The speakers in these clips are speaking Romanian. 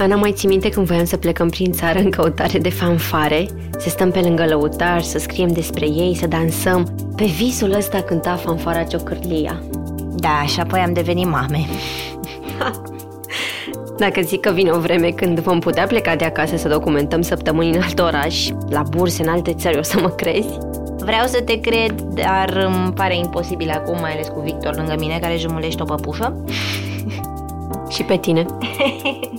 Ana, mai ții minte când voiam să plecăm prin țară în căutare de fanfare? Să stăm pe lângă lăutar, să scriem despre ei, să dansăm. Pe visul ăsta cânta fanfara Ciocârlia. Da, și apoi am devenit mame. Dacă zic că vine o vreme când vom putea pleca de acasă să documentăm săptămâni în alt oraș, la burse în alte țări, o să mă crezi? Vreau să te cred, dar îmi pare imposibil acum, mai ales cu Victor lângă mine, care jumulește o păpușă. Și pe tine.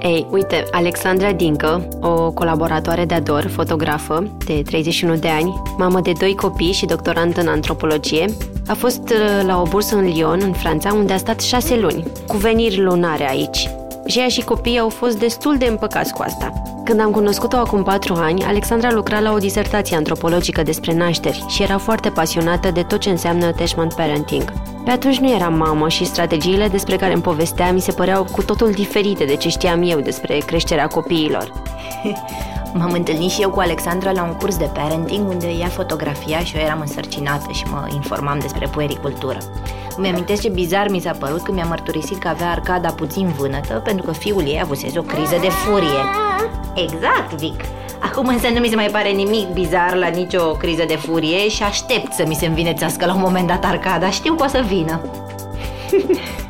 Ei, uite, Alexandra Dincă, o colaboratoare de ador, fotografă de 31 de ani, mamă de doi copii și doctorant în antropologie, a fost uh, la o bursă în Lyon, în Franța, unde a stat șase luni, cu veniri lunare aici. Și ea și copiii au fost destul de împăcați cu asta. Când am cunoscut-o acum patru ani, Alexandra lucra la o disertație antropologică despre nașteri și era foarte pasionată de tot ce înseamnă attachment parenting. Pe atunci nu eram mamă și strategiile despre care îmi povestea mi se păreau cu totul diferite de ce știam eu despre creșterea copiilor. M-am întâlnit și eu cu Alexandra la un curs de parenting unde ea fotografia și eu eram însărcinată și mă informam despre puericultură. Îmi amintesc ce bizar mi s-a părut când mi-a mărturisit că avea arcada puțin vânătă pentru că fiul ei avusese o criză de furie. Exact, Vic! Acum însă nu mi se mai pare nimic bizar la nicio criză de furie și aștept să mi se învinețească la un moment dat arcada. Știu că o să vină.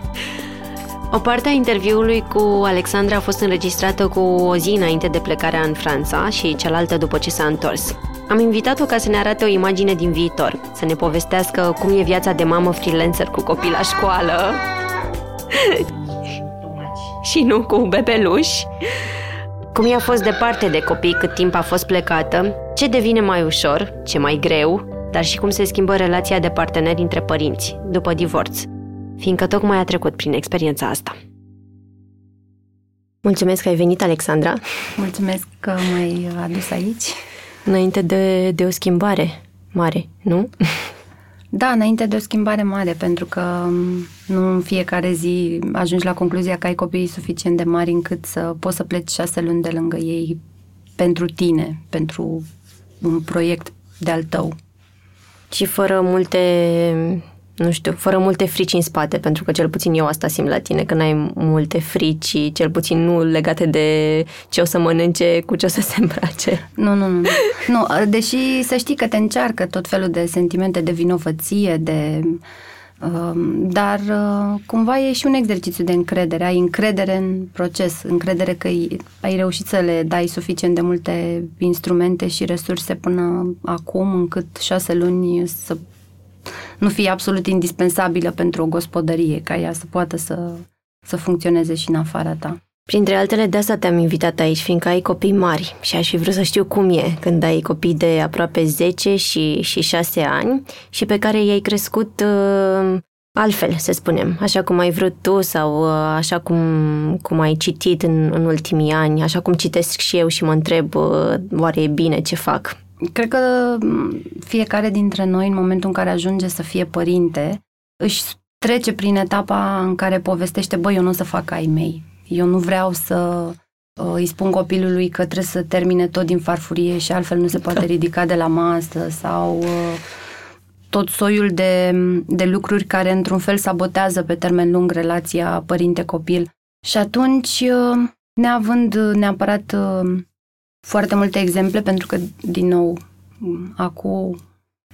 O parte a interviului cu Alexandra a fost înregistrată cu o zi înainte de plecarea în Franța și cealaltă după ce s-a întors. Am invitat-o ca să ne arate o imagine din viitor, să ne povestească cum e viața de mamă freelancer cu copii la școală și nu cu bebeluși, cum i-a fost departe de copii cât timp a fost plecată, ce devine mai ușor, ce mai greu, dar și cum se schimbă relația de parteneri între părinți, după divorț, fiindcă tocmai a trecut prin experiența asta. Mulțumesc că ai venit, Alexandra. Mulțumesc că m-ai adus aici. Înainte de, de o schimbare mare, nu? Da, înainte de o schimbare mare, pentru că mm, nu în fiecare zi ajungi la concluzia că ai copiii suficient de mari încât să poți să pleci șase luni de lângă ei pentru tine, pentru un proiect de-al tău. Și fără multe nu știu, fără multe frici în spate, pentru că cel puțin eu asta simt la tine, că n-ai multe frici, cel puțin nu legate de ce o să mănânce, cu ce o să se îmbrace. Nu, nu, nu. nu deși să știi că te încearcă tot felul de sentimente de vinovăție, de... Um, dar uh, cumva e și un exercițiu de încredere. Ai încredere în proces, încredere că ai reușit să le dai suficient de multe instrumente și resurse până acum, încât șase luni să nu fie absolut indispensabilă pentru o gospodărie, ca ea să poată să, să funcționeze și în afara ta. Printre altele, de asta te-am invitat aici, fiindcă ai copii mari și aș fi vrut să știu cum e când ai copii de aproape 10 și, și 6 ani și pe care i-ai crescut uh, altfel, să spunem, așa cum ai vrut tu sau uh, așa cum, cum ai citit în, în ultimii ani, așa cum citesc și eu și mă întreb uh, oare e bine ce fac. Cred că fiecare dintre noi, în momentul în care ajunge să fie părinte, își trece prin etapa în care povestește, băi, eu nu o să fac ai mei. Eu nu vreau să uh, îi spun copilului că trebuie să termine tot din farfurie și altfel nu se poate da. ridica de la masă sau uh, tot soiul de, de lucruri care într-un fel sabotează pe termen lung relația părinte-copil. Și atunci, uh, neavând neapărat uh, foarte multe exemple, pentru că, din nou, acum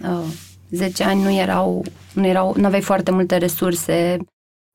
uh, 10 ani nu erau, nu erau, nu aveai foarte multe resurse.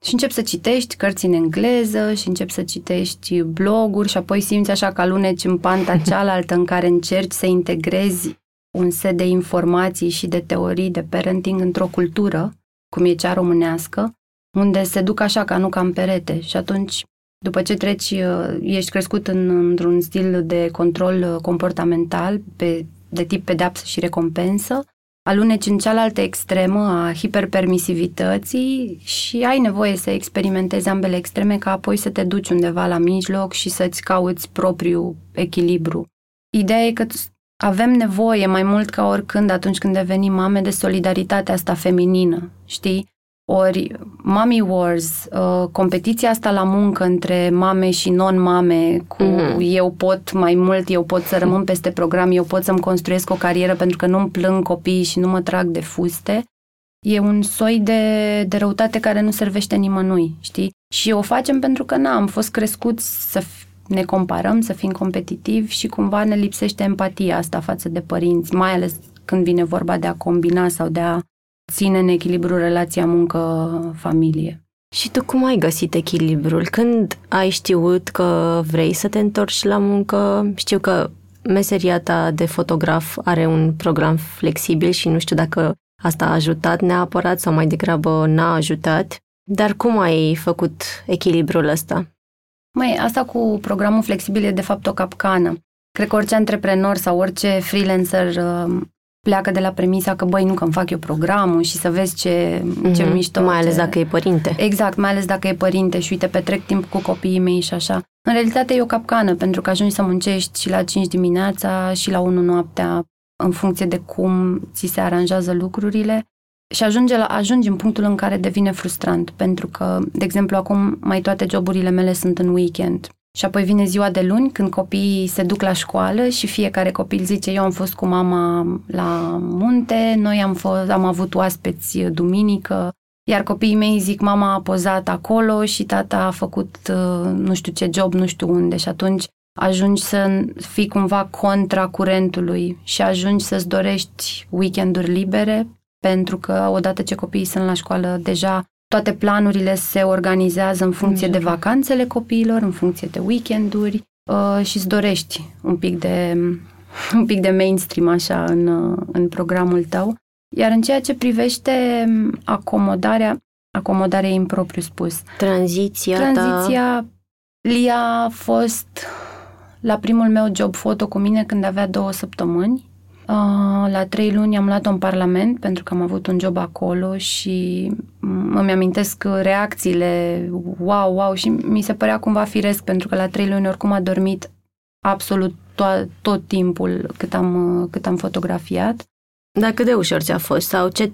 Și încep să citești cărți în engleză și încep să citești bloguri și apoi simți așa că aluneci în panta cealaltă în care încerci să integrezi un set de informații și de teorii de parenting într-o cultură, cum e cea românească, unde se duc așa ca nu ca în perete. Și atunci după ce treci, uh, ești crescut în, într-un stil de control uh, comportamental pe, de tip pedeapsă și recompensă, aluneci în cealaltă extremă a hiperpermisivității și ai nevoie să experimentezi ambele extreme ca apoi să te duci undeva la mijloc și să-ți cauți propriul echilibru. Ideea e că avem nevoie mai mult ca oricând atunci când devenim mame de solidaritatea asta feminină, știi? Ori Mommy Wars, uh, competiția asta la muncă între mame și non-mame, cu mm-hmm. eu pot mai mult, eu pot să rămân peste program, eu pot să-mi construiesc o carieră pentru că nu-mi plâng copiii și nu mă trag de fuste, e un soi de, de răutate care nu servește nimănui, știi? Și o facem pentru că, na, am fost crescuți să ne comparăm, să fim competitivi și cumva ne lipsește empatia asta față de părinți, mai ales când vine vorba de a combina sau de a ține în echilibru relația muncă-familie. Și tu cum ai găsit echilibrul? Când ai știut că vrei să te întorci la muncă? Știu că meseria ta de fotograf are un program flexibil și nu știu dacă asta a ajutat neapărat sau mai degrabă n-a ajutat. Dar cum ai făcut echilibrul ăsta? Mai asta cu programul flexibil e de fapt o capcană. Cred că orice antreprenor sau orice freelancer uh, pleacă de la premisa că, băi, nu că îmi fac eu programul și să vezi ce, mm-hmm. ce mișto. Mai ales ce... dacă e părinte. Exact, mai ales dacă e părinte și uite, petrec timp cu copiii mei și așa. În realitate e o capcană, pentru că ajungi să muncești și la 5 dimineața și la 1 noaptea, în funcție de cum ți se aranjează lucrurile. Și ajunge la, ajungi în punctul în care devine frustrant, pentru că, de exemplu, acum mai toate joburile mele sunt în weekend. Și apoi vine ziua de luni, când copiii se duc la școală și fiecare copil zice, eu am fost cu mama la munte, noi am, fost, am avut oaspeți duminică, iar copiii mei zic, mama a pozat acolo și tata a făcut uh, nu știu ce job, nu știu unde. Și atunci ajungi să fii cumva contra curentului și ajungi să-ți dorești weekenduri libere, pentru că odată ce copiii sunt la școală, deja toate planurile se organizează în funcție de vacanțele copiilor, în funcție de weekenduri uh, și îți dorești un pic de, un pic de mainstream așa în, uh, în programul tău. Iar în ceea ce privește acomodarea, acomodarea e impropriu spus. Tranziția Tranziția, ta... Lia a fost la primul meu job foto cu mine când avea două săptămâni Uh, la trei luni am luat-o în Parlament pentru că am avut un job acolo și îmi amintesc reacțiile wow, wow și mi se părea cumva firesc pentru că la trei luni oricum a dormit absolut to- tot timpul cât am, cât am fotografiat. Dar cât de ușor ți-a fost sau ce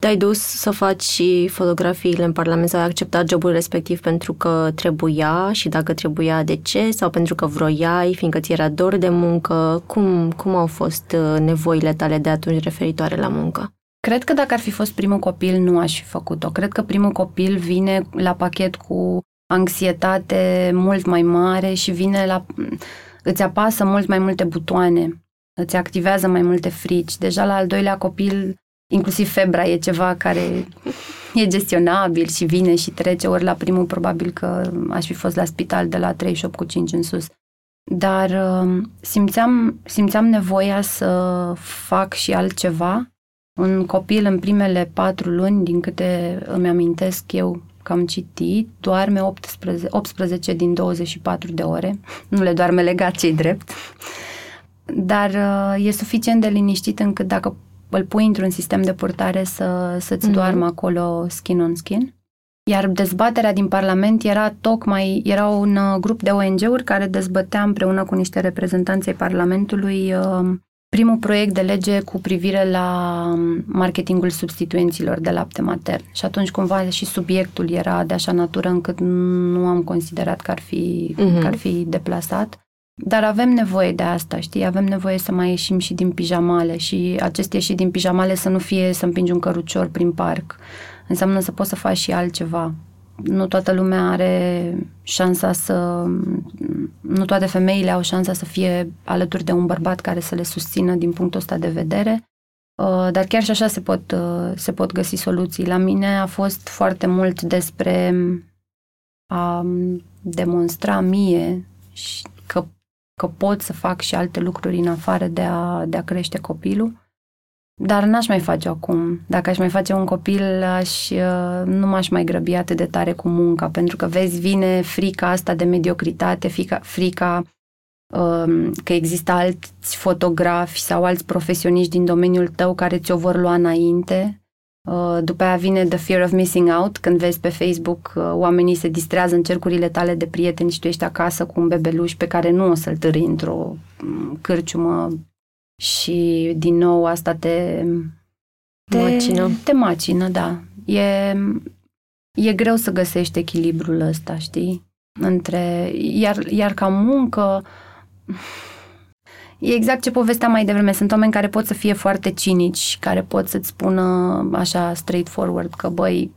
te-ai dus să faci și fotografiile în Parlament sau ai acceptat jobul respectiv pentru că trebuia și dacă trebuia, de ce? Sau pentru că vroiai, fiindcă ți era dor de muncă? Cum, cum au fost uh, nevoile tale de atunci referitoare la muncă? Cred că dacă ar fi fost primul copil, nu aș fi făcut-o. Cred că primul copil vine la pachet cu anxietate mult mai mare și vine la... îți apasă mult mai multe butoane, îți activează mai multe frici. Deja la al doilea copil inclusiv febra e ceva care e gestionabil și vine și trece, ori la primul probabil că aș fi fost la spital de la 38 cu 5 în sus. Dar um, simțeam, simțeam nevoia să fac și altceva. Un copil în primele patru luni, din câte îmi amintesc eu că am citit, doarme 18, 18 din 24 de ore. Nu le doarme legat cei drept. Dar uh, e suficient de liniștit încât dacă îl pui într-un sistem de purtare să, să-ți mm-hmm. doarmă acolo skin on skin. Iar dezbaterea din Parlament era tocmai, era un uh, grup de ONG-uri care dezbătea împreună cu niște reprezentanți ai Parlamentului uh, primul proiect de lege cu privire la um, marketingul substituenților de lapte matern. Și atunci cumva și subiectul era de așa natură încât nu am considerat că ar fi, mm-hmm. că ar fi deplasat. Dar avem nevoie de asta, știi? Avem nevoie să mai ieșim și din pijamale și acest ieși din pijamale să nu fie să împingi un cărucior prin parc. Înseamnă să poți să faci și altceva. Nu toată lumea are șansa să... Nu toate femeile au șansa să fie alături de un bărbat care să le susțină din punctul ăsta de vedere. Uh, dar chiar și așa se pot, uh, se pot găsi soluții. La mine a fost foarte mult despre a demonstra mie că că pot să fac și alte lucruri în afară de a, de a crește copilul. Dar n-aș mai face acum. Dacă aș mai face un copil, aș, uh, nu m-aș mai grăbi atât de tare cu munca, pentru că, vezi, vine frica asta de mediocritate, frica, frica um, că există alți fotografi sau alți profesioniști din domeniul tău care ți-o vor lua înainte. Uh, după aia vine the fear of missing out, când vezi pe Facebook uh, oamenii se distrează în cercurile tale de prieteni și tu ești acasă cu un bebeluș pe care nu o să-l târâi într-o mm, cârciumă și din nou asta te... Te macină. Te macină, da. E, e greu să găsești echilibrul ăsta, știi? Între, iar, iar ca muncă, e exact ce povesteam mai devreme. Sunt oameni care pot să fie foarte cinici, care pot să-ți spună așa straightforward că, băi,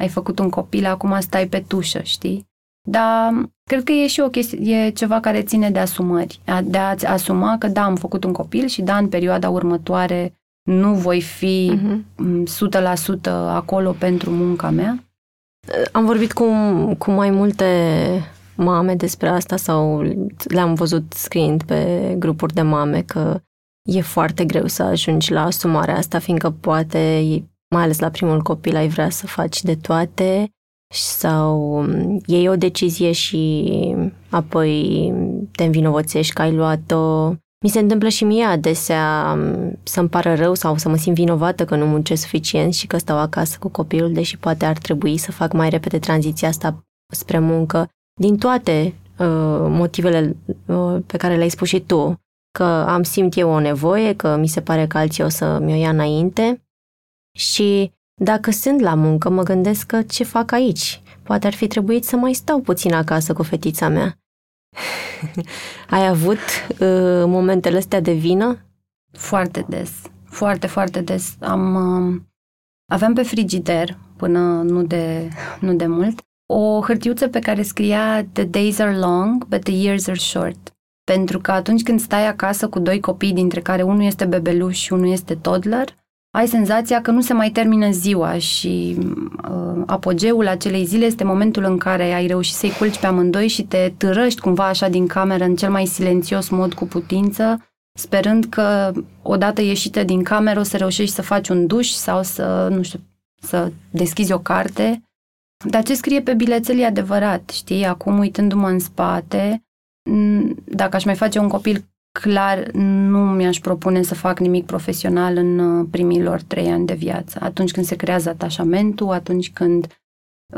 ai făcut un copil, acum stai pe tușă, știi? Dar cred că e și o chestie, e ceva care ține de asumări. De a-ți asuma că da, am făcut un copil și da, în perioada următoare nu voi fi uh-huh. 100% acolo pentru munca mea. Am vorbit cu, cu mai multe mame despre asta sau le-am văzut scriind pe grupuri de mame că e foarte greu să ajungi la asumarea asta, fiindcă poate, mai ales la primul copil, ai vrea să faci de toate sau iei o decizie și apoi te învinovățești că ai luat-o. Mi se întâmplă și mie adesea să-mi pară rău sau să mă simt vinovată că nu muncesc suficient și că stau acasă cu copilul, deși poate ar trebui să fac mai repede tranziția asta spre muncă din toate uh, motivele uh, pe care le-ai spus și tu, că am simt eu o nevoie, că mi se pare că alții o să mi-o ia înainte și dacă sunt la muncă, mă gândesc că ce fac aici? Poate ar fi trebuit să mai stau puțin acasă cu fetița mea. Ai avut uh, momentele astea de vină? Foarte des. Foarte, foarte des. Am, uh, aveam pe frigider, până nu de, nu de mult, o hârtiuță pe care scria The days are long, but the years are short. Pentru că atunci când stai acasă cu doi copii, dintre care unul este bebeluș și unul este toddler, ai senzația că nu se mai termină ziua și uh, apogeul acelei zile este momentul în care ai reușit să-i culci pe amândoi și te târăști cumva așa din cameră în cel mai silențios mod cu putință, sperând că odată ieșită din cameră o să reușești să faci un duș sau să, nu știu, să deschizi o carte dar ce scrie pe bilețel e adevărat, știi? Acum, uitându-mă în spate, dacă aș mai face un copil, clar nu mi-aș propune să fac nimic profesional în uh, primilor trei ani de viață. Atunci când se creează atașamentul, atunci când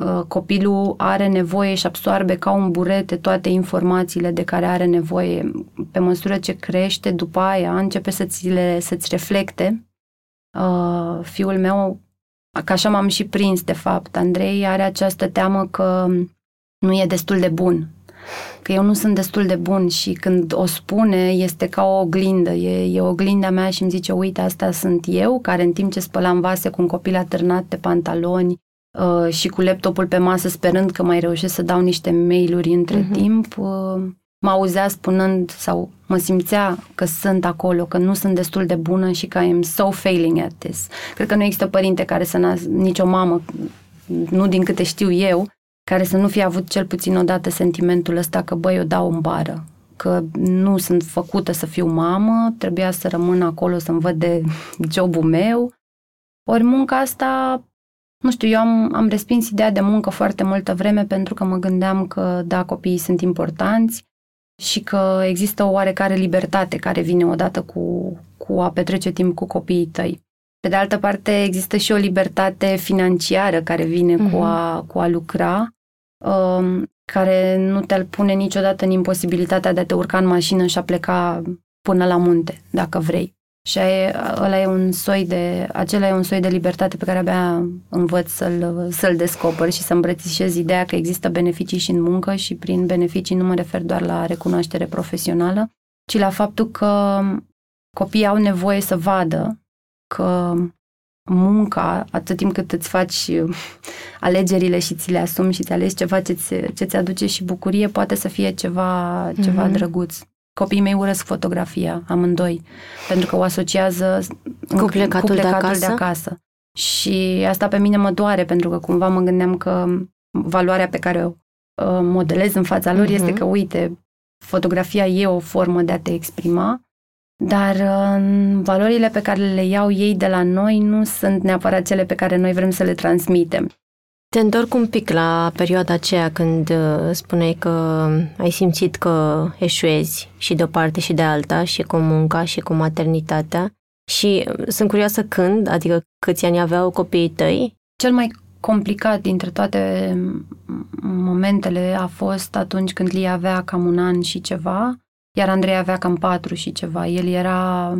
uh, copilul are nevoie și absoarbe ca un burete toate informațiile de care are nevoie. Pe măsură ce crește, după aia începe să-ți, le, să-ți reflecte. Uh, fiul meu Că așa m-am și prins, de fapt. Andrei are această teamă că nu e destul de bun. Că eu nu sunt destul de bun și când o spune este ca o oglindă. E, e oglinda mea și îmi zice, uite, asta sunt eu, care în timp ce spălam vase cu un copil atârnat pe pantaloni uh, și cu laptopul pe masă sperând că mai reușesc să dau niște mail-uri între uh-huh. timp, uh, mă auzea spunând sau mă simțea că sunt acolo, că nu sunt destul de bună și că I'm so failing at this. Cred că nu există părinte care să nasc, nicio mamă, nu din câte știu eu, care să nu fie avut cel puțin odată sentimentul ăsta că băi, eu dau în bară, că nu sunt făcută să fiu mamă, trebuia să rămân acolo să-mi văd de jobul meu. Ori munca asta, nu știu, eu am, am respins ideea de muncă foarte multă vreme pentru că mă gândeam că, da, copiii sunt importanți, și că există o oarecare libertate care vine odată cu, cu a petrece timp cu copiii tăi. Pe de altă parte, există și o libertate financiară care vine uh-huh. cu, mhm. a, cu a lucra, um, care nu te pune niciodată în imposibilitatea de a te urca în mașină și a pleca până la munte, dacă vrei. Și ăla e un soi de, acela e un soi de libertate pe care abia învăț să-l, să-l descoper și să îmbrățișez ideea că există beneficii și în muncă și prin beneficii nu mă refer doar la recunoaștere profesională, ci la faptul că copiii au nevoie să vadă că munca, atât timp cât îți faci alegerile și ți le asumi și ți alegi ceva ce ți, ce ți aduce și bucurie, poate să fie ceva, mm-hmm. ceva drăguț. Copiii mei urăsc fotografia, amândoi, pentru că o asociază cu plecatul, cu plecatul de, acasă? de acasă. Și asta pe mine mă doare, pentru că cumva mă gândeam că valoarea pe care o uh, modelez în fața lor uh-huh. este că, uite, fotografia e o formă de a te exprima, dar uh, valorile pe care le iau ei de la noi nu sunt neapărat cele pe care noi vrem să le transmitem. Te întorc un pic la perioada aceea când uh, spuneai că ai simțit că eșuezi și de o parte și de alta, și cu munca și cu maternitatea. Și uh, sunt curioasă când, adică câți ani aveau copiii tăi? Cel mai complicat dintre toate momentele a fost atunci când Lia avea cam un an și ceva, iar Andrei avea cam patru și ceva. El era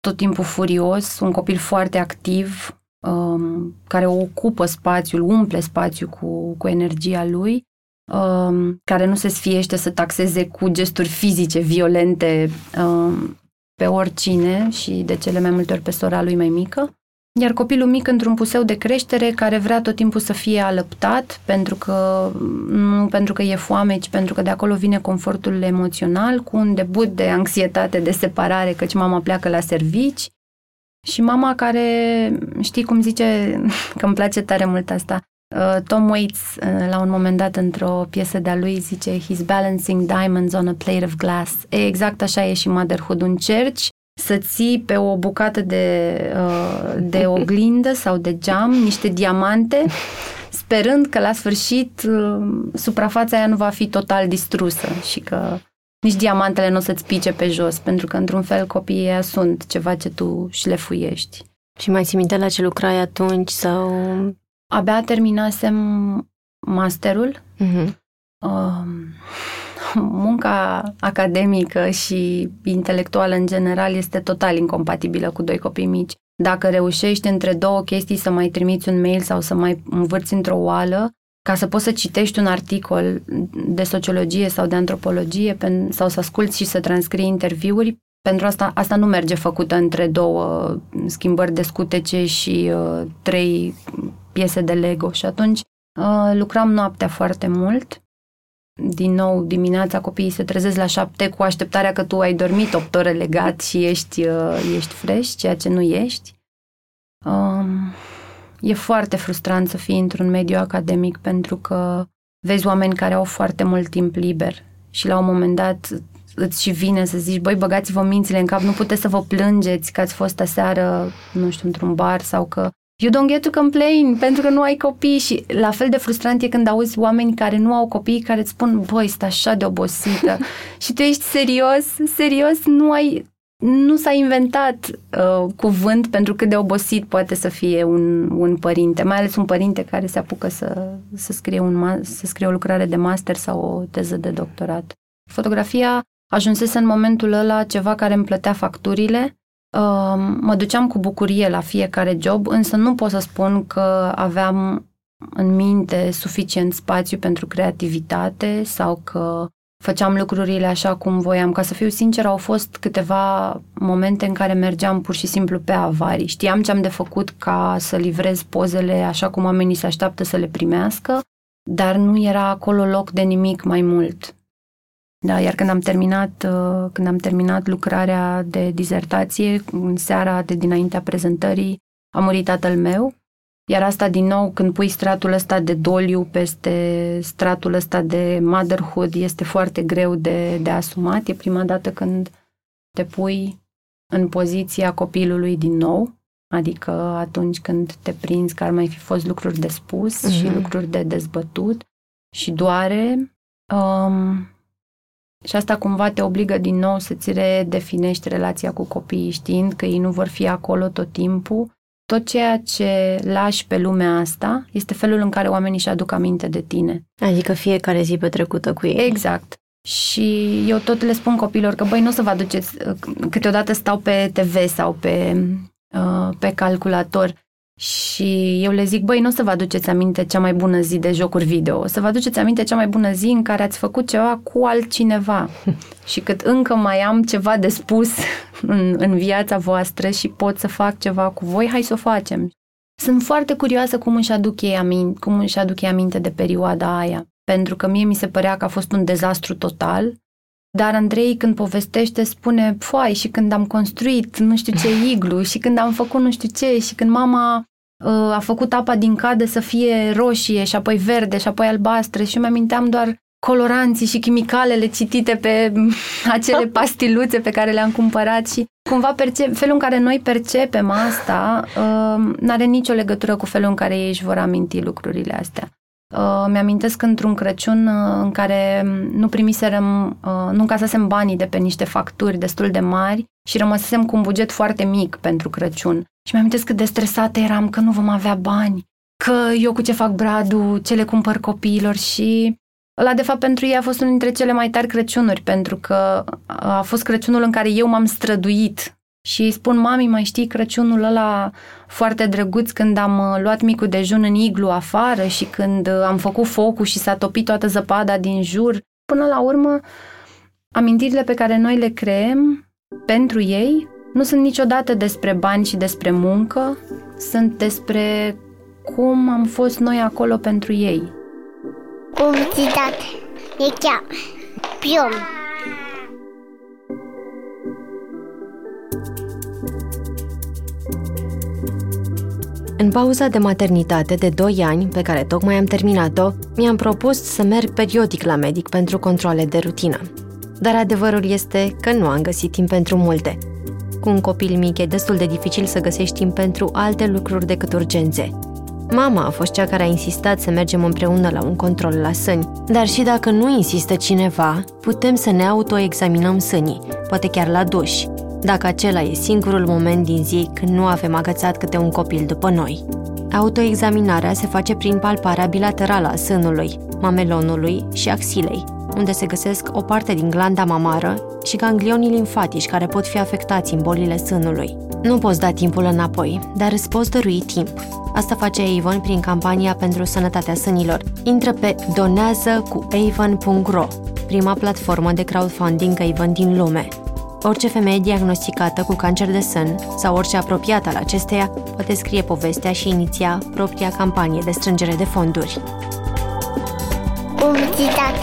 tot timpul furios, un copil foarte activ, um, care ocupă spațiul, umple spațiul cu, cu energia lui, um, care nu se sfiește să taxeze cu gesturi fizice violente um, pe oricine și de cele mai multe ori pe sora lui mai mică. Iar copilul mic într-un puseu de creștere care vrea tot timpul să fie alăptat, pentru că, nu pentru că e foame, ci pentru că de acolo vine confortul emoțional, cu un debut de anxietate, de separare, căci mama pleacă la servici. Și mama care, știi cum zice, că îmi place tare mult asta, uh, Tom Waits, uh, la un moment dat, într-o piesă de-a lui, zice He's balancing diamonds on a plate of glass. E, exact așa e și motherhood. Încerci să ții pe o bucată de, uh, de oglindă sau de geam niște diamante, sperând că la sfârșit uh, suprafața aia nu va fi total distrusă și că nici diamantele nu o să-ți pice pe jos, pentru că într-un fel copiii ăia sunt ceva ce tu șlefuiești. Și mai ții minte la ce lucrai atunci sau... Abia terminasem masterul. Uh-huh. Uh, munca academică și intelectuală în general este total incompatibilă cu doi copii mici. Dacă reușești între două chestii să mai trimiți un mail sau să mai învârți într-o oală, ca să poți să citești un articol de sociologie sau de antropologie sau să asculți și să transcrii interviuri, pentru asta, asta nu merge făcută între două schimbări de scutece și uh, trei piese de Lego. Și atunci uh, lucram noaptea foarte mult din nou dimineața copiii se trezesc la șapte cu așteptarea că tu ai dormit opt ore legat și ești, uh, ești fresh, ceea ce nu ești. Um, e foarte frustrant să fii într-un mediu academic pentru că vezi oameni care au foarte mult timp liber și la un moment dat îți și vine să zici, băi, băgați-vă mințile în cap, nu puteți să vă plângeți că ați fost aseară, nu știu, într-un bar sau că you don't get to complain pentru că nu ai copii. Și la fel de frustrant e când auzi oameni care nu au copii care îți spun, băi, stai așa de obosită. Și tu ești serios, serios, nu ai, nu s-a inventat uh, cuvânt pentru cât de obosit poate să fie un, un părinte, mai ales un părinte care se apucă să, să, scrie un, să scrie o lucrare de master sau o teză de doctorat. Fotografia ajunsese în momentul ăla ceva care îmi plătea facturile, mă duceam cu bucurie la fiecare job, însă nu pot să spun că aveam în minte suficient spațiu pentru creativitate sau că făceam lucrurile așa cum voiam. Ca să fiu sincer, au fost câteva momente în care mergeam pur și simplu pe avarii. Știam ce am de făcut ca să livrez pozele așa cum oamenii se așteaptă să le primească, dar nu era acolo loc de nimic mai mult. Da, iar când am terminat, uh, când am terminat lucrarea de dizertație, în seara de dinaintea prezentării, a murit tatăl meu. Iar asta, din nou, când pui stratul ăsta de doliu peste stratul ăsta de motherhood, este foarte greu de, de asumat. E prima dată când te pui în poziția copilului din nou, adică atunci când te prinzi că ar mai fi fost lucruri de spus mm-hmm. și mhm. lucruri de dezbătut și doare. Um, și asta cumva te obligă din nou să-ți redefinești relația cu copiii, știind că ei nu vor fi acolo tot timpul. Tot ceea ce lași pe lumea asta este felul în care oamenii își aduc aminte de tine. Adică fiecare zi petrecută cu ei. Exact. Și eu tot le spun copilor că, băi, nu o să vă aduceți, câteodată stau pe TV sau pe, uh, pe calculator și eu le zic, băi, nu o să vă aduceți aminte cea mai bună zi de jocuri video, o să vă aduceți aminte cea mai bună zi în care ați făcut ceva cu altcineva. Și cât încă mai am ceva de spus în, în viața voastră și pot să fac ceva cu voi, hai să o facem. Sunt foarte curioasă cum își aduc ei aminte, cum își aduc ei aminte de perioada aia, pentru că mie mi se părea că a fost un dezastru total, dar Andrei când povestește spune, foai, și când am construit nu știu ce iglu și când am făcut nu știu ce și când mama a făcut apa din cadă să fie roșie și apoi verde și apoi albastră și mi aminteam doar coloranții și chimicalele citite pe acele pastiluțe pe care le-am cumpărat și cumva percep, felul în care noi percepem asta uh, nu are nicio legătură cu felul în care ei își vor aminti lucrurile astea. Uh, mi-amintesc într-un Crăciun uh, în care nu primiserăm, uh, nu încasasem banii de pe niște facturi destul de mari și rămăsesem cu un buget foarte mic pentru Crăciun. Și mi-amintesc cât de stresată eram că nu vom avea bani, că eu cu ce fac bradul, ce le cumpăr copiilor și Ăla, de fapt, pentru ei a fost unul dintre cele mai tari Crăciunuri, pentru că a fost Crăciunul în care eu m-am străduit și îi spun, mami, mai știi Crăciunul ăla foarte drăguț când am uh, luat micul dejun în iglu afară și când uh, am făcut focul și s-a topit toată zăpada din jur. Până la urmă, amintirile pe care noi le creăm pentru ei nu sunt niciodată despre bani și despre muncă, sunt despre cum am fost noi acolo pentru ei. Publicitate. E chiar. Piom. În pauza de maternitate de 2 ani, pe care tocmai am terminat-o, mi-am propus să merg periodic la medic pentru controle de rutină. Dar adevărul este că nu am găsit timp pentru multe. Cu un copil mic e destul de dificil să găsești timp pentru alte lucruri decât urgențe. Mama a fost cea care a insistat să mergem împreună la un control la sâni, dar și dacă nu insistă cineva, putem să ne autoexaminăm sânii, poate chiar la duș, dacă acela e singurul moment din zi când nu avem agățat câte un copil după noi. Autoexaminarea se face prin palparea bilaterală a sânului, mamelonului și axilei, unde se găsesc o parte din glanda mamară și ganglionii limfatici care pot fi afectați în bolile sânului. Nu poți da timpul înapoi, dar îți poți dărui timp. Asta face Avon prin campania pentru sănătatea sânilor. Intră pe donează cu avon.ro, prima platformă de crowdfunding Avon din lume. Orice femeie diagnosticată cu cancer de sân sau orice apropiat al acesteia poate scrie povestea și iniția propria campanie de strângere de fonduri. Publicitate.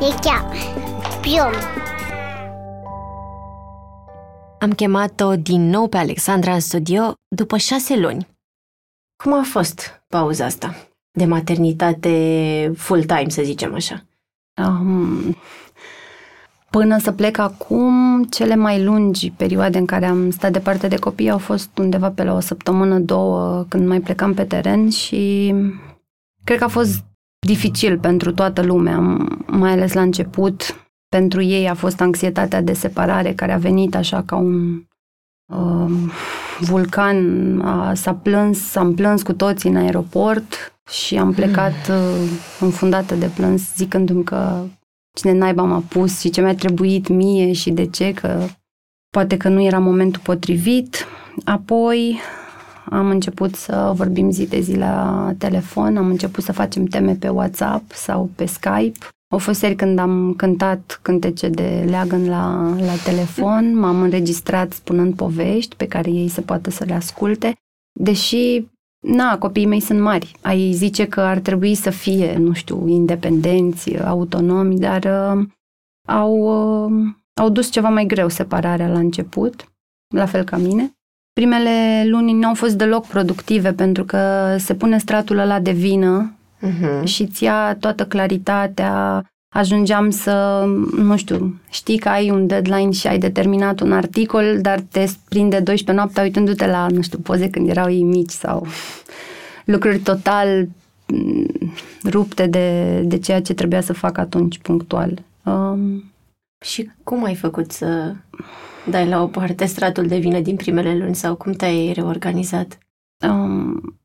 E chiar. Piom. Am chemat-o din nou pe Alexandra în studio după șase luni. Cum a fost pauza asta de maternitate full-time, să zicem așa? Um, Până să plec acum, cele mai lungi perioade în care am stat departe de copii au fost undeva pe la o săptămână, două, când mai plecam pe teren și cred că a fost dificil pentru toată lumea, mai ales la început. Pentru ei a fost anxietatea de separare care a venit așa ca un uh, vulcan. A, s-a plâns, s-am plâns cu toții în aeroport și am plecat uh, înfundată de plâns zicându-mi că cine naiba m-a pus și ce mi-a trebuit mie și de ce, că poate că nu era momentul potrivit. Apoi am început să vorbim zi de zi la telefon, am început să facem teme pe WhatsApp sau pe Skype. Au fost seri când am cântat cântece de leagăn la, la telefon, m-am înregistrat spunând povești pe care ei să poată să le asculte, deși Na, copiii mei sunt mari. Ai zice că ar trebui să fie, nu știu, independenți, autonomi, dar uh, au, uh, au dus ceva mai greu separarea la început, la fel ca mine. Primele luni nu au fost deloc productive pentru că se pune stratul ăla de vină uh-huh. și ți ia toată claritatea, ajungeam să, nu știu, știi că ai un deadline și ai determinat un articol, dar te prinde 12 noaptea uitându-te la, nu știu, poze când erau ei mici sau lucruri total mm, rupte de, de ceea ce trebuia să fac atunci punctual. Um, și cum ai făcut să dai la o parte stratul de vină din primele luni sau cum te-ai reorganizat? Um,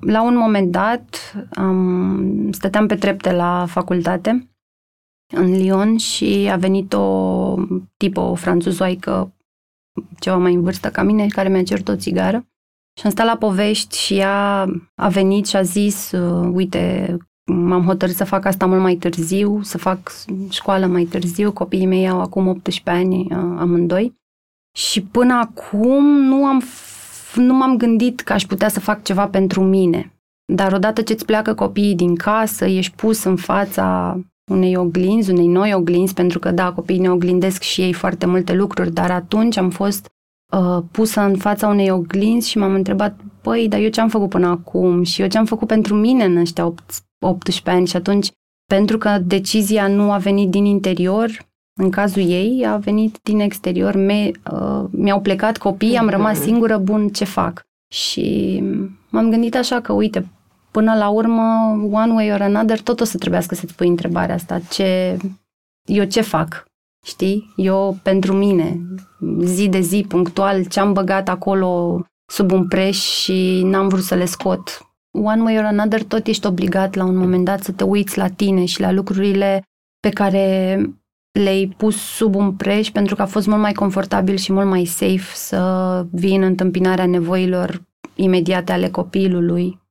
la un moment dat um, stăteam pe trepte la facultate în Lyon și a venit o tipă, o franțuzoaică ceva mai în vârstă ca mine, care mi-a cerut o țigară. Și am stat la povești și ea a venit și a zis, uh, uite, m-am hotărât să fac asta mult mai târziu, să fac școală mai târziu, copiii mei au acum 18 ani uh, amândoi. Și până acum nu am nu m-am gândit că aș putea să fac ceva pentru mine. Dar odată ce îți pleacă copiii din casă, ești pus în fața unei oglinzi, unei noi oglinzi, pentru că, da, copiii ne oglindesc și ei foarte multe lucruri, dar atunci am fost uh, pusă în fața unei oglinzi și m-am întrebat, păi, dar eu ce am făcut până acum și eu ce am făcut pentru mine în ăștia 8, 18 ani și atunci pentru că decizia nu a venit din interior, în cazul ei a venit din exterior, Me, uh, mi-au plecat copiii, am rămas Mhm. singură, bun, ce fac? Și m-am gândit așa că, uite, până la urmă, one way or another, tot o să trebuiască să-ți pui întrebarea asta, ce, eu ce fac? Știi? Eu, pentru mine, zi de zi, punctual, ce-am băgat acolo sub un preș și n-am vrut să le scot. One way or another, tot ești obligat la un moment dat să te uiți la tine și la lucrurile pe care le-ai pus sub un preș pentru că a fost mult mai confortabil și mult mai safe să vii în întâmpinarea nevoilor imediate ale copilului,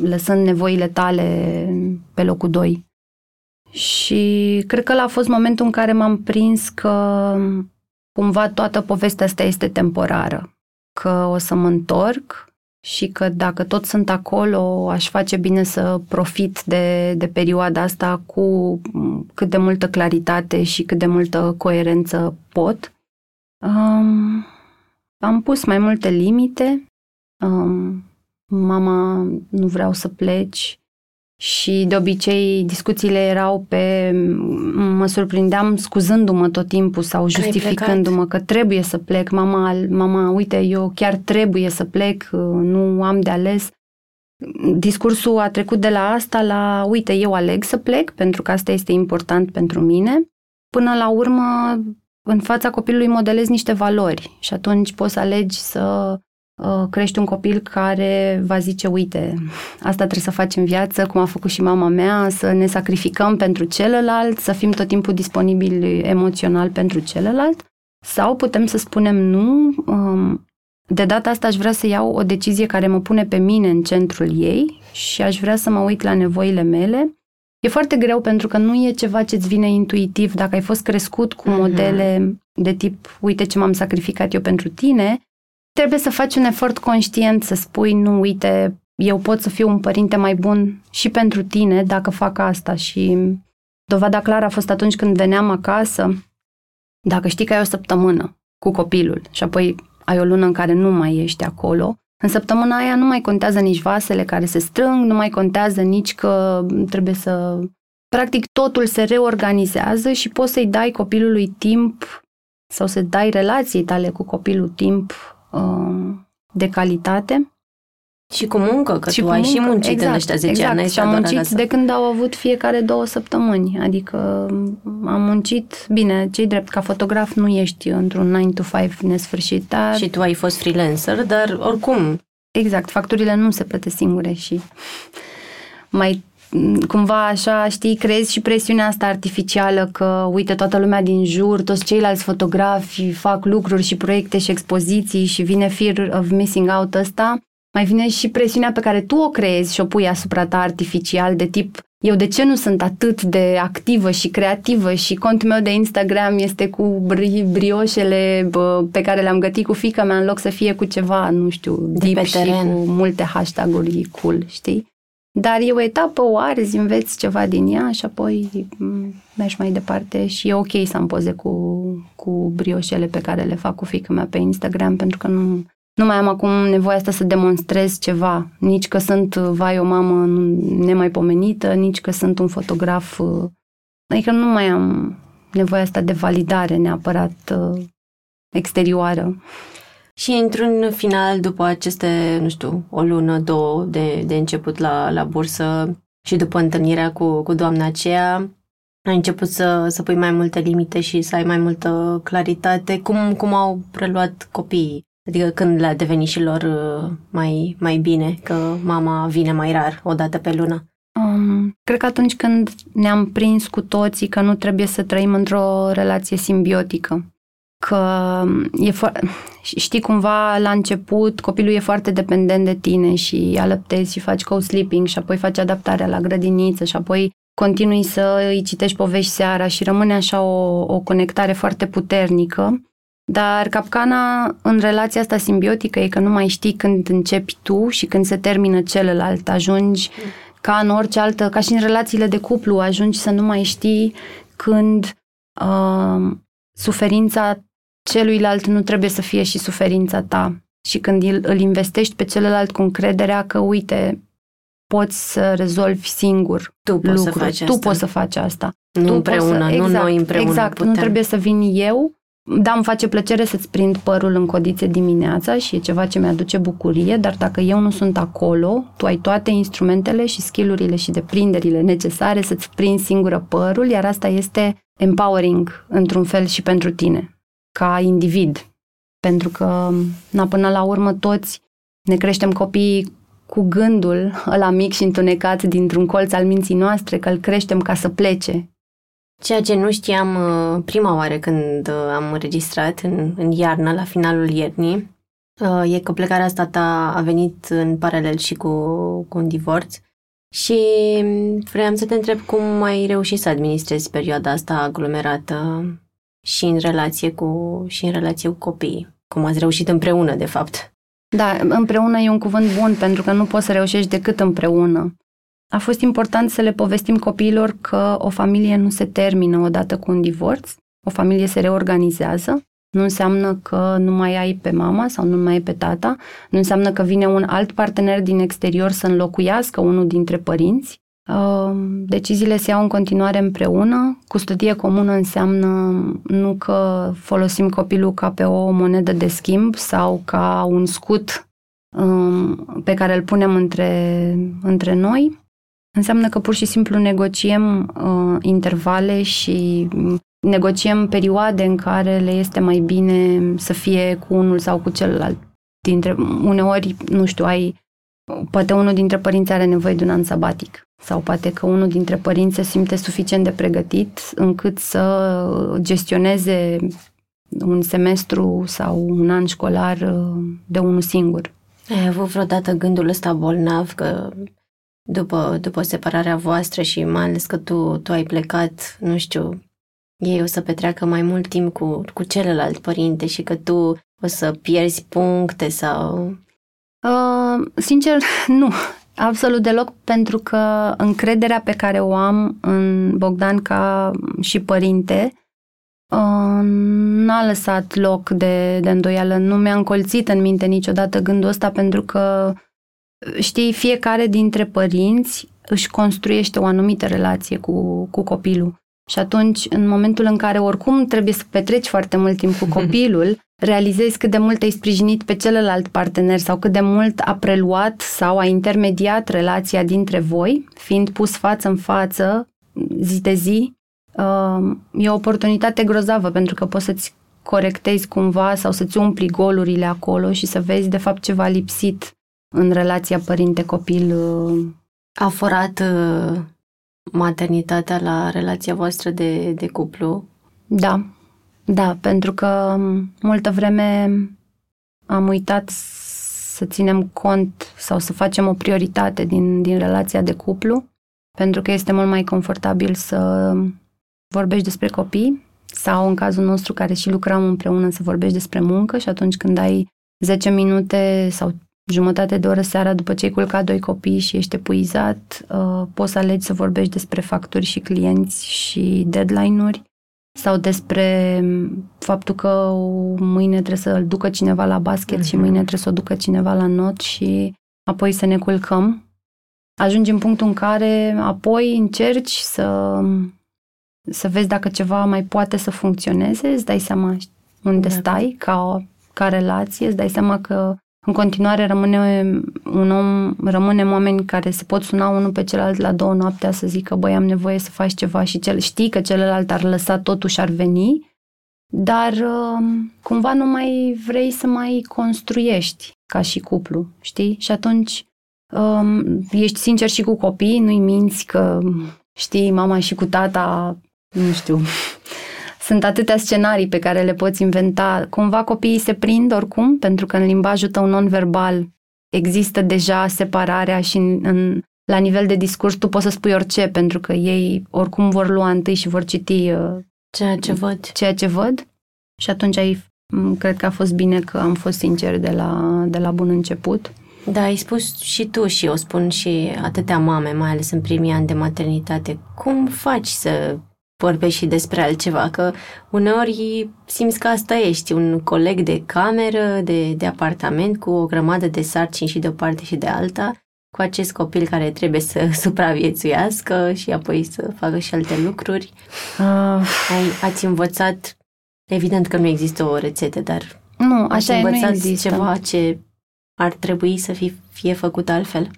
lăsând nevoile tale pe locul 2. Și cred că ăla a fost momentul în care m-am prins că cumva toată povestea asta este temporară, că o să mă întorc și că dacă tot sunt acolo, aș face bine să profit de, de perioada asta cu cât de multă claritate și cât de multă coerență pot. Um, am pus mai multe limite. Um, mama, nu vreau să pleci. Și de obicei discuțiile erau pe... Mă surprindeam scuzându-mă tot timpul sau Că ai justificându-mă că trebuie să plec. Mama, mama, uite, eu chiar trebuie să plec, nu am de ales. Discursul a trecut de la asta la, uite, eu aleg să plec pentru că asta este important pentru mine. Până la urmă, în fața copilului modelezi niște valori și atunci poți să alegi să uh, crești un copil care va zice, uite, asta trebuie să faci în viață, cum a făcut și mama mea, să ne sacrificăm pentru celălalt, să fim tot timpul disponibili emoțional pentru celălalt. Sau putem să spunem nu, um, de data asta aș vrea să iau o decizie care mă pune pe mine în centrul ei și aș vrea să mă uit la nevoile mele. E foarte greu pentru că nu e ceva ce îți vine intuitiv. Dacă ai fost crescut cu Mhm. modele de tip, uite ce m-am sacrificat eu pentru tine, trebuie să faci un efort conștient să spui, nu, uite, eu pot să fiu un părinte mai bun și pentru tine dacă fac asta. Și dovada clară a fost atunci când veneam acasă, dacă știi că ai o săptămână cu copilul și apoi ai o lună în care nu mai ești acolo, în săptămâna aia nu mai contează nici vasele care se strâng, nu mai contează nici că trebuie să... Practic totul se reorganizează și poți să-i dai copilului timp sau să dai relației tale cu copilul timp uh, de calitate. Și cu muncă, că și tu cu ai și muncă. muncit exact, în ăștia 10 exact. ani. n-ai Și stat am doar muncit acasă. de când au avut fiecare două săptămâni. Adică am muncit, bine, cei drept, ca fotograf nu ești într-un 9 to 5 nesfârșit, dar Și tu ai fost freelancer, dar oricum, Exact, facturile nu se plătesc singure și mai cumva așa, știi, crezi și presiunea asta artificială că, uite, toată lumea din jur, toți ceilalți fotografi fac lucruri și proiecte și expoziții și vine fear of missing out ăsta, mai vine și presiunea pe care tu o creezi și o pui asupra ta artificial de tip eu de ce nu sunt atât de activă și creativă și contul meu de Instagram este cu bri- brioșele bă, pe care le-am gătit cu fica mea în loc să fie cu ceva, nu știu, De deep pe și teren. cu multe hashtag-uri cool, știi? Dar e o etapă, o arzi, înveți ceva din ea și apoi m, mergi mai departe și e ok să am poze cu, cu brioșele pe care le fac cu fica mea pe Instagram pentru că nu, nu mai am acum nevoia asta să demonstrez ceva. Nici că sunt, vai, o mamă nemaipomenită, nici că sunt un fotograf. uh, Adică nu mai am nevoia asta de validare neapărat uh, exterioară. Și într-un final, după aceste, nu știu, o lună, două de, de început la, la bursă și după întâlnirea cu, cu doamna aceea, ai început să, să pui mai multe limite și să ai mai multă claritate. Cum, cum au preluat copiii? Adică când le-a devenit și lor uh, mai, mai bine, că mama vine mai rar, o dată pe lună. Um, cred că atunci când ne-am prins cu toții că nu trebuie să trăim într-o relație simbiotică, că e fo- știi cumva la început copilul e foarte dependent de tine și alăptezi și faci co-sleeping și apoi faci adaptarea la grădiniță și apoi continui să îi citești povești seara și rămâne așa o, o conectare foarte puternică. Dar capcana în relația asta simbiotică e că nu mai știi când începi tu și când se termină celălalt. Ajungi ca în orice altă, ca și în relațiile de cuplu, ajungi să nu mai știi când uh, suferința celuilalt nu trebuie să fie și suferința ta. Și când îl, îl investești pe celălalt cu încrederea că, uite, poți să rezolvi singur Tu poți lucruri. să faci Tu asta. poți să faci asta. Nu tu împreună, poți să, nu exact, noi împreună Exact, putem. nu trebuie să vin eu. Da, îmi face plăcere să-ți prind părul în codițe dimineața și e ceva ce mi-aduce bucurie, dar dacă eu nu sunt acolo, tu ai toate instrumentele și skillurile și deprinderile necesare să-ți prinzi singură părul, iar asta este empowering într-un fel și pentru tine, ca individ. Pentru că, na, până la urmă, toți ne creștem copiii cu gândul ăla mic și întunecat dintr-un colț al minții noastre, că îl creștem ca să plece. Ceea ce nu știam uh, prima oară când uh, am înregistrat în, în iarnă, la finalul iernii, uh, e că plecarea asta ta a venit în paralel și cu, cu un divorț și vreau să te întreb cum ai reușit să administrezi perioada asta aglomerată și în relație cu, și în relație cu copiii. Cum ați reușit împreună, de fapt. Da, împreună e un cuvânt bun pentru că nu poți să reușești decât împreună. A fost important să le povestim copiilor că o familie nu se termină odată cu un divorț, o familie se reorganizează. Nu înseamnă că nu mai ai pe mama sau nu mai ai pe tata, nu înseamnă că vine un alt partener din exterior să înlocuiască unul dintre părinți. Uh, Deciziile se iau în continuare împreună. Custodie comună înseamnă nu că folosim copilul ca pe o monedă de schimb sau ca un scut um, pe care îl punem între, între noi. Înseamnă că pur și simplu negociem uh, intervale și negociem perioade în care le este mai bine să fie cu unul sau cu celălalt. Dintre, uneori, nu știu, ai poate unul dintre părinți are nevoie de un an sabatic sau poate că unul dintre părinți se simte suficient de pregătit încât să gestioneze un semestru sau un an școlar uh, de unul singur. Ai avut vreodată gândul ăsta bolnav că după, după separarea voastră și mai ales că tu, tu ai plecat, nu știu, ei o să petreacă mai mult timp cu, cu celălalt părinte și că tu o să pierzi puncte sau... Uh, sincer, nu. Absolut deloc, pentru că încrederea pe care o am în Bogdan ca și părinte uh, n-a lăsat loc de, de îndoială. Nu mi-a încolțit în minte niciodată gândul ăsta, pentru că, știi, fiecare dintre părinți își construiește o anumită relație cu, cu copilul. Și atunci, în momentul în care oricum trebuie să petreci foarte mult timp cu copilul, realizezi cât de mult ai sprijinit pe celălalt partener sau cât de mult a preluat sau a intermediat relația dintre voi, fiind pus față în față, zi de zi, e o oportunitate grozavă pentru că poți să-ți corectezi cumva sau să-ți umpli golurile acolo și să vezi de fapt ce v-a lipsit în relația părinte-copil. A forat maternitatea la relația voastră de, de cuplu? Da, da, pentru că multă vreme am uitat să ținem cont sau să facem o prioritate din, din relația de cuplu, pentru că este mult mai confortabil să vorbești despre copii sau, în cazul nostru, care și lucrăm împreună, să vorbești despre muncă și atunci când ai 10 minute sau jumătate de oră seara după ce ai culcat doi copii și ești epuizat, uh, poți să alegi să vorbești despre facturi și clienți și deadline-uri sau despre faptul că mâine trebuie să-l ducă cineva la basket uh-huh. și mâine trebuie să o ducă cineva la not și apoi să ne culcăm. Ajungi în punctul în care apoi încerci să, să vezi dacă ceva mai poate să funcționeze, îți dai seama unde da. stai ca, ca relație, îți dai seama că în continuare rămâne un om, rămânem oameni care se pot suna unul pe celălalt la două noaptea să zică, băi, am nevoie să faci ceva și cel, știi că celălalt ar lăsa totuși ar veni, dar cumva nu mai vrei să mai construiești ca și cuplu, știi? Și atunci um, ești sincer și cu copiii, nu-i minți că știi, mama și cu tata, nu știu, sunt atâtea scenarii pe care le poți inventa. Cumva copiii se prind oricum, pentru că în limbajul tău non-verbal există deja separarea și în, în, la nivel de discurs tu poți să spui orice, pentru că ei oricum vor lua întâi și vor citi uh, ceea ce văd. Ceea ce văd. Și atunci ai, cred că a fost bine că am fost sincer de la, de la bun început. Da, ai spus și tu și o spun și atâtea mame, mai ales în primii ani de maternitate. Cum faci să vorbești și despre altceva, că uneori simți că asta ești, un coleg de cameră, de, de apartament cu o grămadă de sarcini și de o parte și de alta cu acest copil care trebuie să supraviețuiască și apoi să facă și alte lucruri? Uh, Ai, ați învățat, evident că nu există o rețetă, dar nu, ați așa e, nu învățat există. ceva ce ar trebui să fie, fie făcut altfel?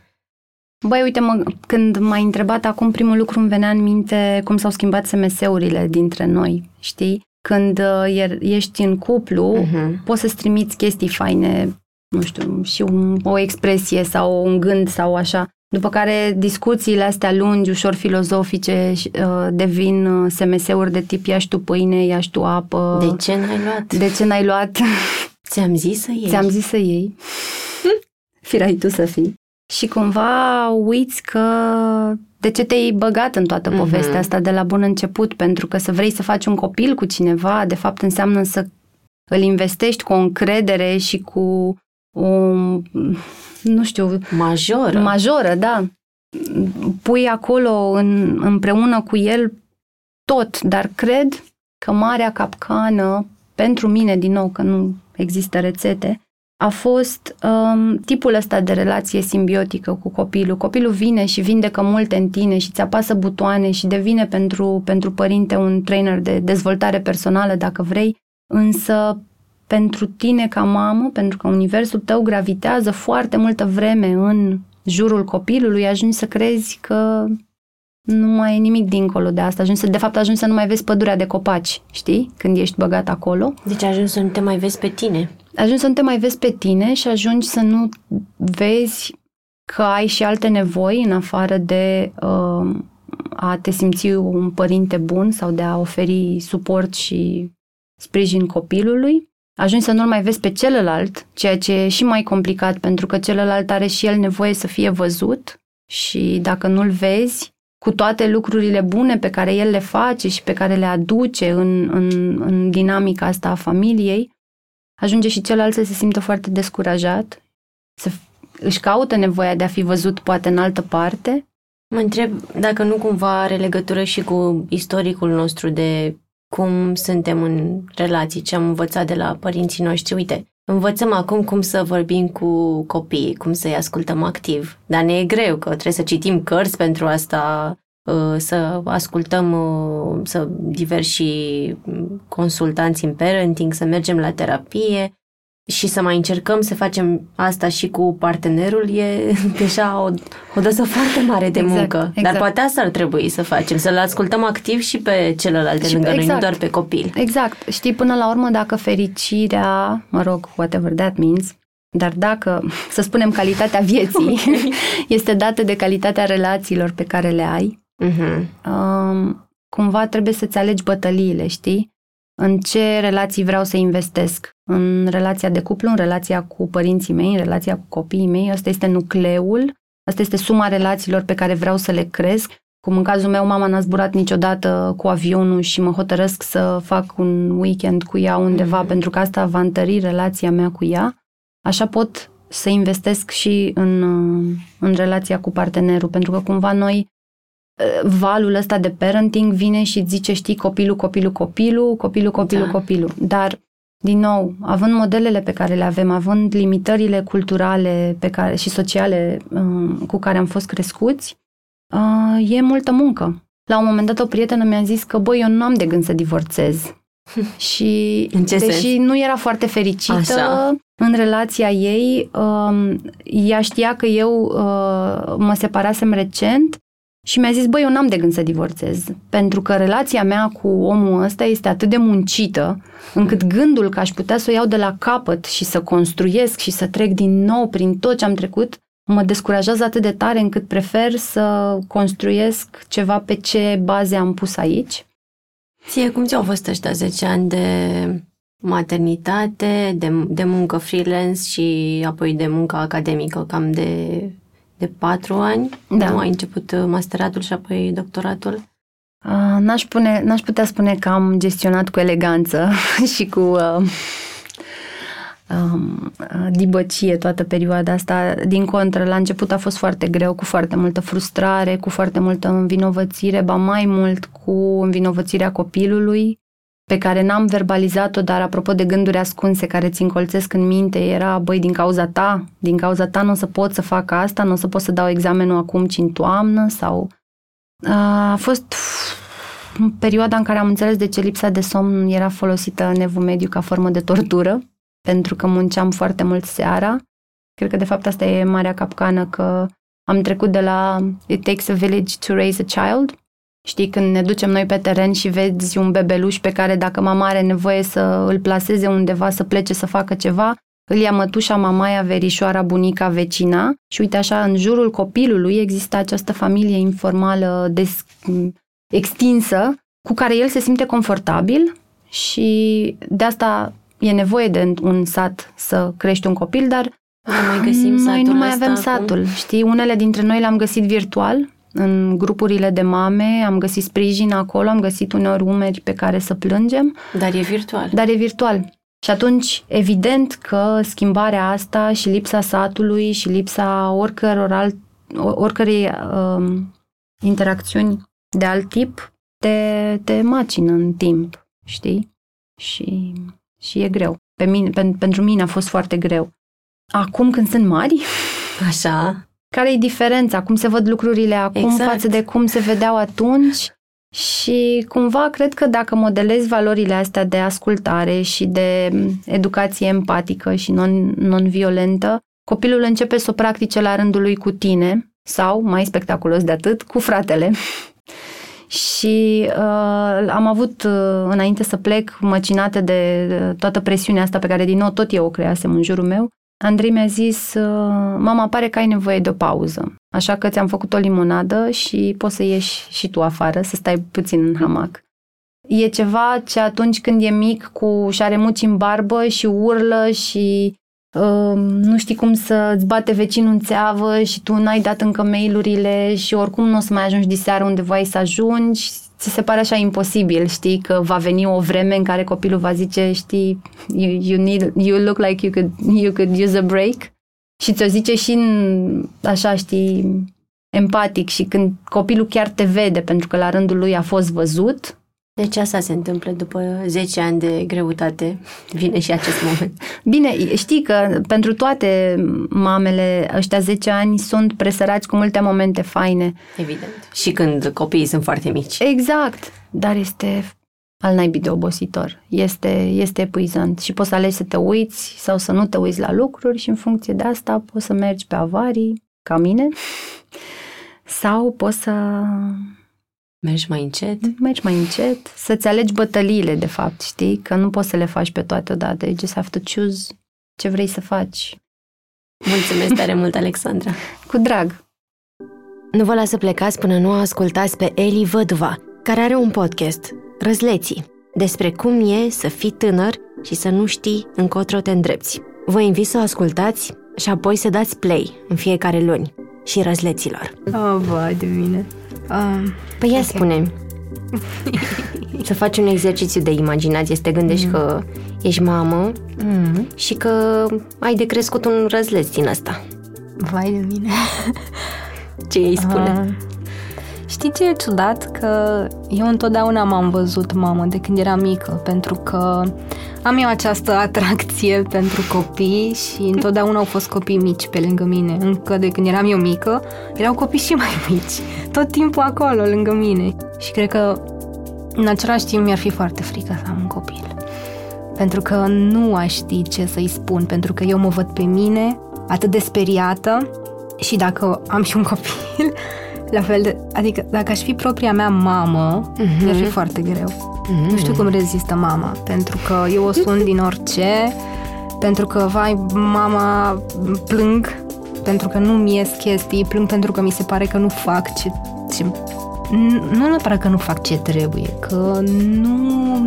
Băi, uite, mă, când m-ai întrebat acum, primul lucru îmi venea în minte cum s-au schimbat SMS-urile dintre noi, știi? Când uh, e- ești în cuplu, Mhm. poți să-ți trimiți chestii faine, nu știu, și un, o expresie sau un gând sau așa. După care discuțiile astea lungi, ușor filozofice, și, uh, devin uh, SMS-uri de tip ia tu pâine, ia tu apă. De ce n-ai luat? De ce n-ai luat? Ți-am zis să ieși. Ți-am zis să iei. Firai tu să fii. Și cumva uiți că de ce te-ai băgat în toată Mhm. povestea asta de la bun început, pentru că să vrei să faci un copil cu cineva, de fapt înseamnă să îl investești cu o încredere și cu o, nu știu, Majoră. majoră, da. Pui acolo în, împreună cu el tot, dar cred că marea capcană, pentru mine, din nou, că nu există rețete, a fost um, tipul ăsta de relație simbiotică cu copilul. Copilul vine și vindecă multe în tine și ți apasă butoane și devine pentru, pentru părinte un trainer de dezvoltare personală, dacă vrei, însă pentru tine ca mamă, pentru că universul tău gravitează foarte multă vreme în jurul copilului, ajungi să crezi că nu mai e nimic dincolo de asta. Ajungi să, de fapt, ajungi să nu mai vezi pădurea de copaci, știi? Când ești băgat acolo. Deci ajungi să nu te mai vezi pe tine. Ajungi să nu te mai vezi pe tine și ajungi să nu vezi că ai și alte nevoi în afară de uh, a te simți un părinte bun sau de a oferi suport și sprijin copilului. Ajungi să nu-l mai vezi pe celălalt, ceea ce e și mai complicat pentru că celălalt are și el nevoie să fie văzut și dacă nu-l vezi, cu toate lucrurile bune pe care el le face și pe care le aduce în, în, în dinamica asta a familiei, ajunge și celălalt să se simtă foarte descurajat, să își caută nevoia de a fi văzut poate în altă parte. Mă întreb dacă nu cumva are legătură și cu istoricul nostru de cum suntem în relații, ce am învățat de la părinții noștri. Uite, învățăm acum cum să vorbim cu copiii, cum să-i ascultăm activ. Dar ne e greu, că trebuie să citim cărți pentru asta, uh, să ascultăm uh, să diversi consultanți în parenting, să mergem la terapie și să mai încercăm să facem asta și cu partenerul e deja o, o doză foarte mare de Exact, muncă. Dar exact. poate asta ar trebui să facem, să-l ascultăm activ și pe celălalt de Și lângă pe- noi, nu exact. doar pe copil. Exact. Știi, până la urmă, dacă fericirea, mă rog, whatever that means, dar dacă, să spunem, calitatea vieții este dată de calitatea relațiilor pe care le ai, Mhm. um, cumva trebuie să-ți alegi bătăliile, știi? În ce relații vreau să investesc? În relația de cuplu, în relația cu părinții mei, în relația cu copiii mei. Asta este nucleul, asta este suma relațiilor pe care vreau să le cresc. Cum în cazul meu, mama n-a zburat niciodată cu avionul și mă hotărăsc să fac un weekend cu ea undeva, Mhm. pentru că asta va întări relația mea cu ea. Așa pot să investesc și în, uh, în relația cu partenerul, pentru că cumva noi valul ăsta de parenting vine și zice, știi, copilul, copilul, copilul, copilul, copilul, Da. copilul. Dar, din nou, având modelele pe care le avem, având limitările culturale pe care, și sociale um, cu care am fost crescuți, uh, e multă muncă. La un moment dat o prietenă mi-a zis că, băi, eu nu am de gând să divorțez. și În ce deși sens? nu era foarte fericită Așa. în relația ei, um, ea știa că eu uh, mă separasem recent și mi-a zis, băi, eu n-am de gând să divorțez, pentru că relația mea cu omul ăsta este atât de muncită, încât gândul că aș putea să o iau de la capăt și să construiesc și să trec din nou prin tot ce am trecut, mă descurajează atât de tare încât prefer să construiesc ceva pe ce baze am pus aici. Ție, cum ți-au fost ăștia 10 ani de maternitate, de, de muncă freelance și apoi de muncă academică, cam de, de 4 ani? Da. Nu ai început uh, masteratul și apoi doctoratul? Uh, n-aș, pune, n-aș putea spune că am gestionat cu eleganță și cu uh, um, uh, dibăcie toată perioada asta. Din contră, la început a fost foarte greu, cu foarte multă frustrare, cu foarte multă învinovățire, ba mai mult cu învinovățirea copilului. Pe care n-am verbalizat-o, dar apropo de gânduri ascunse care ți încolțesc în minte, era, băi, din cauza ta, din cauza ta nu o să pot să fac asta, nu o să pot să dau examenul acum, ci în toamnă, sau... A fost perioada în care am înțeles de ce lipsa de somn era folosită în evul mediu ca formă de tortură, pentru că munceam foarte mult seara. Cred că, de fapt, asta e marea capcană, că am trecut de la It takes a village to raise a child, Știi, când ne ducem noi pe teren și vezi un bebeluș pe care dacă mama are nevoie să îl plaseze undeva, să plece să facă ceva, îl ia mătușa, mamaia, verișoara, bunica, vecina și uite așa, în jurul copilului există această familie informală des, extinsă cu care el se simte confortabil și de asta e nevoie de un sat să crești un copil, dar nu mai găsim noi nu mai avem acum. satul. Știi, unele dintre noi le-am găsit virtual, în grupurile de mame, am găsit sprijin acolo, am găsit uneori umeri pe care să plângem. Dar e virtual. Dar e virtual. Și atunci, evident că schimbarea asta și lipsa satului și lipsa oricăror alt, oricărei um, interacțiuni de alt tip te, te macină în timp, știi? Și, și e greu. Pe mine, pen, pentru mine a fost foarte greu. Acum când sunt mari, Așa. Care e diferența? Cum se văd lucrurile acum Exact. față de cum se vedeau atunci? Și cumva cred că dacă modelezi valorile astea de ascultare și de educație empatică și non, non-violentă, copilul începe să o practice la rândul lui cu tine sau, mai spectaculos de atât, cu fratele. și uh, am avut, uh, înainte să plec, măcinate de uh, toată presiunea asta pe care din nou tot eu o creasem în jurul meu, Andrei mi-a zis, uh, mama, pare că ai nevoie de o pauză, așa că ți-am făcut o limonadă și poți să ieși și tu afară, să stai puțin în hamac. E ceva ce atunci când e mic cu și are muci în barbă și urlă și uh, nu știi cum să îți bate vecinul în țeavă și tu n-ai dat încă mail-urile și oricum nu o să mai ajungi diseară unde voi să ajungi, ți se pare așa imposibil, știi, că va veni o vreme în care copilul va zice, știi, you, you, need, you look like you could, you could use a break? Și ți-o zice și în, așa, știi, empatic și când copilul chiar te vede pentru că la rândul lui a fost văzut, Deci asta se întâmplă după 10 ani de greutate. Vine și acest moment. Bine, știi că pentru toate mamele ăștia 10 ani sunt presărați cu multe momente faine. Evident. Și când copiii sunt foarte mici. Exact, dar este al naibii de obositor. Este, este epuizant și poți să alegi să te uiți sau să nu te uiți la lucruri și în funcție de asta poți să mergi pe avarii, ca mine, sau poți să Mergi mai încet. mergi mai încet, să-ți alegi bătăliile, de fapt, știi? Că nu poți să le faci pe toate odată. You just have to choose ce vrei să faci. Mulțumesc tare mult, Alexandra. Cu drag. Nu vă las să plecați până nu o ascultați pe Eli Văduva, care are un podcast, Răzleții, despre cum e să fii tânăr și să nu știi încotro te îndrepți. Vă invit să o ascultați și apoi să dați play în fiecare luni și răzleților. Oh, vai de mine. Um, Păi ia okay. spune să faci un exercițiu de imaginație, să te gândești mm. că ești mamă mm, și că ai de crescut un răzleț din ăsta. vai de mine. Ce îi spune? Uh, știi ce e ciudat? Că eu întotdeauna m-am văzut mamă de când eram mică, pentru că am eu această atracție pentru copii și întotdeauna au fost copii mici pe lângă mine. Încă de când eram eu mică, erau copii și mai mici, tot timpul acolo, lângă mine. Și cred că în același timp mi-ar fi foarte frică să am un copil. Pentru că nu aș ști ce să-i spun, pentru că eu mă văd pe mine atât de speriată și dacă am și un copil, la fel de, adică dacă aș fi propria mea mamă, Mhm. mm-hmm. mi-ar fi foarte greu. Mm-hmm. Nu știu cum rezistă mama, pentru că eu o sun din orice, pentru că, vai, mama, plâng, pentru că nu-mi ies chestii, plâng pentru că mi se pare că nu fac ce... ce nu neapărat că nu fac ce trebuie, că nu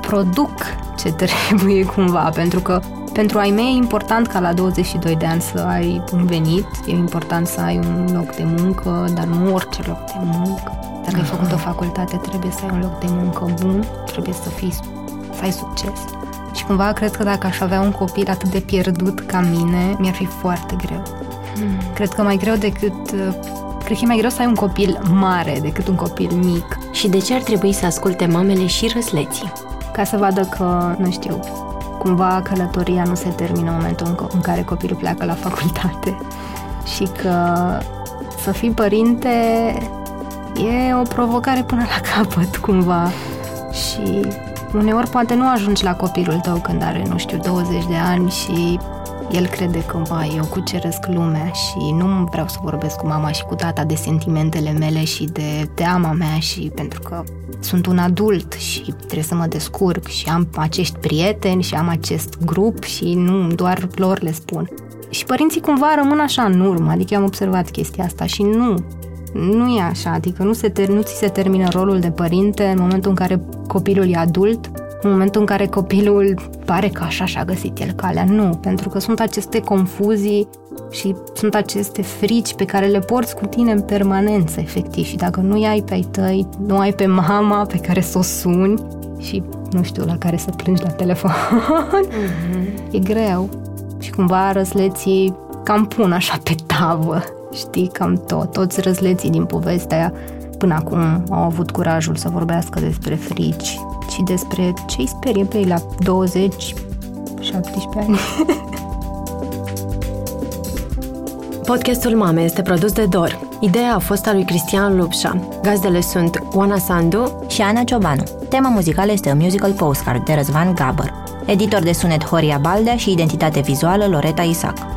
produc ce trebuie cumva, pentru că pentru ai mei e important ca la 22 de ani să ai un venit, e important să ai un loc de muncă, dar nu orice loc de muncă. Dacă ai făcut o facultate, trebuie să ai un loc de muncă bun, trebuie să fii, să ai succes. Și cumva cred că dacă aș avea un copil atât de pierdut ca mine, mi-ar fi foarte greu. Cred că mai greu decât... Cred că e mai greu să ai un copil mare decât un copil mic. Și de ce ar trebui să asculte mamele și răsleții? ca să vadă că, nu știu, cumva călătoria nu se termină în momentul în care copilul pleacă la facultate și că să fii părinte e o provocare până la capăt, cumva. Și uneori poate nu ajungi la copilul tău când are, nu știu, 20 de ani și el crede că, ba, eu cuceresc lumea și nu vreau să vorbesc cu mama și cu tata de sentimentele mele și de teama mea și pentru că sunt un adult și trebuie să mă descurc și am acești prieteni și am acest grup și nu doar lor le spun. Și părinții cumva rămân așa în urmă, adică eu am observat chestia asta și nu, nu e așa, adică nu, se ter- nu ți se termină rolul de părinte în momentul în care copilul e adult, în momentul în care copilul pare că așa și-a găsit el calea. Nu, pentru că sunt aceste confuzii și sunt aceste frici pe care le porți cu tine în permanență, efectiv. Și dacă nu ai pe ai tăi, nu ai pe mama pe care să o suni și, nu știu, la care să plângi la telefon, mm-hmm. e greu. Și cumva răsleții cam pun așa pe tavă, știi, cam tot. Toți răsleții din povestea aia până acum au avut curajul să vorbească despre frici și despre ce îi sperie pe ei la 20, 17 ani. Podcastul Mame este produs de Dor. Ideea a fost a lui Cristian Lupșa. Gazdele sunt Oana Sandu și Ana Ciobanu. Tema muzicală este un musical postcard de Răzvan Gabăr. Editor de sunet Horia Baldea și identitate vizuală Loreta Isac.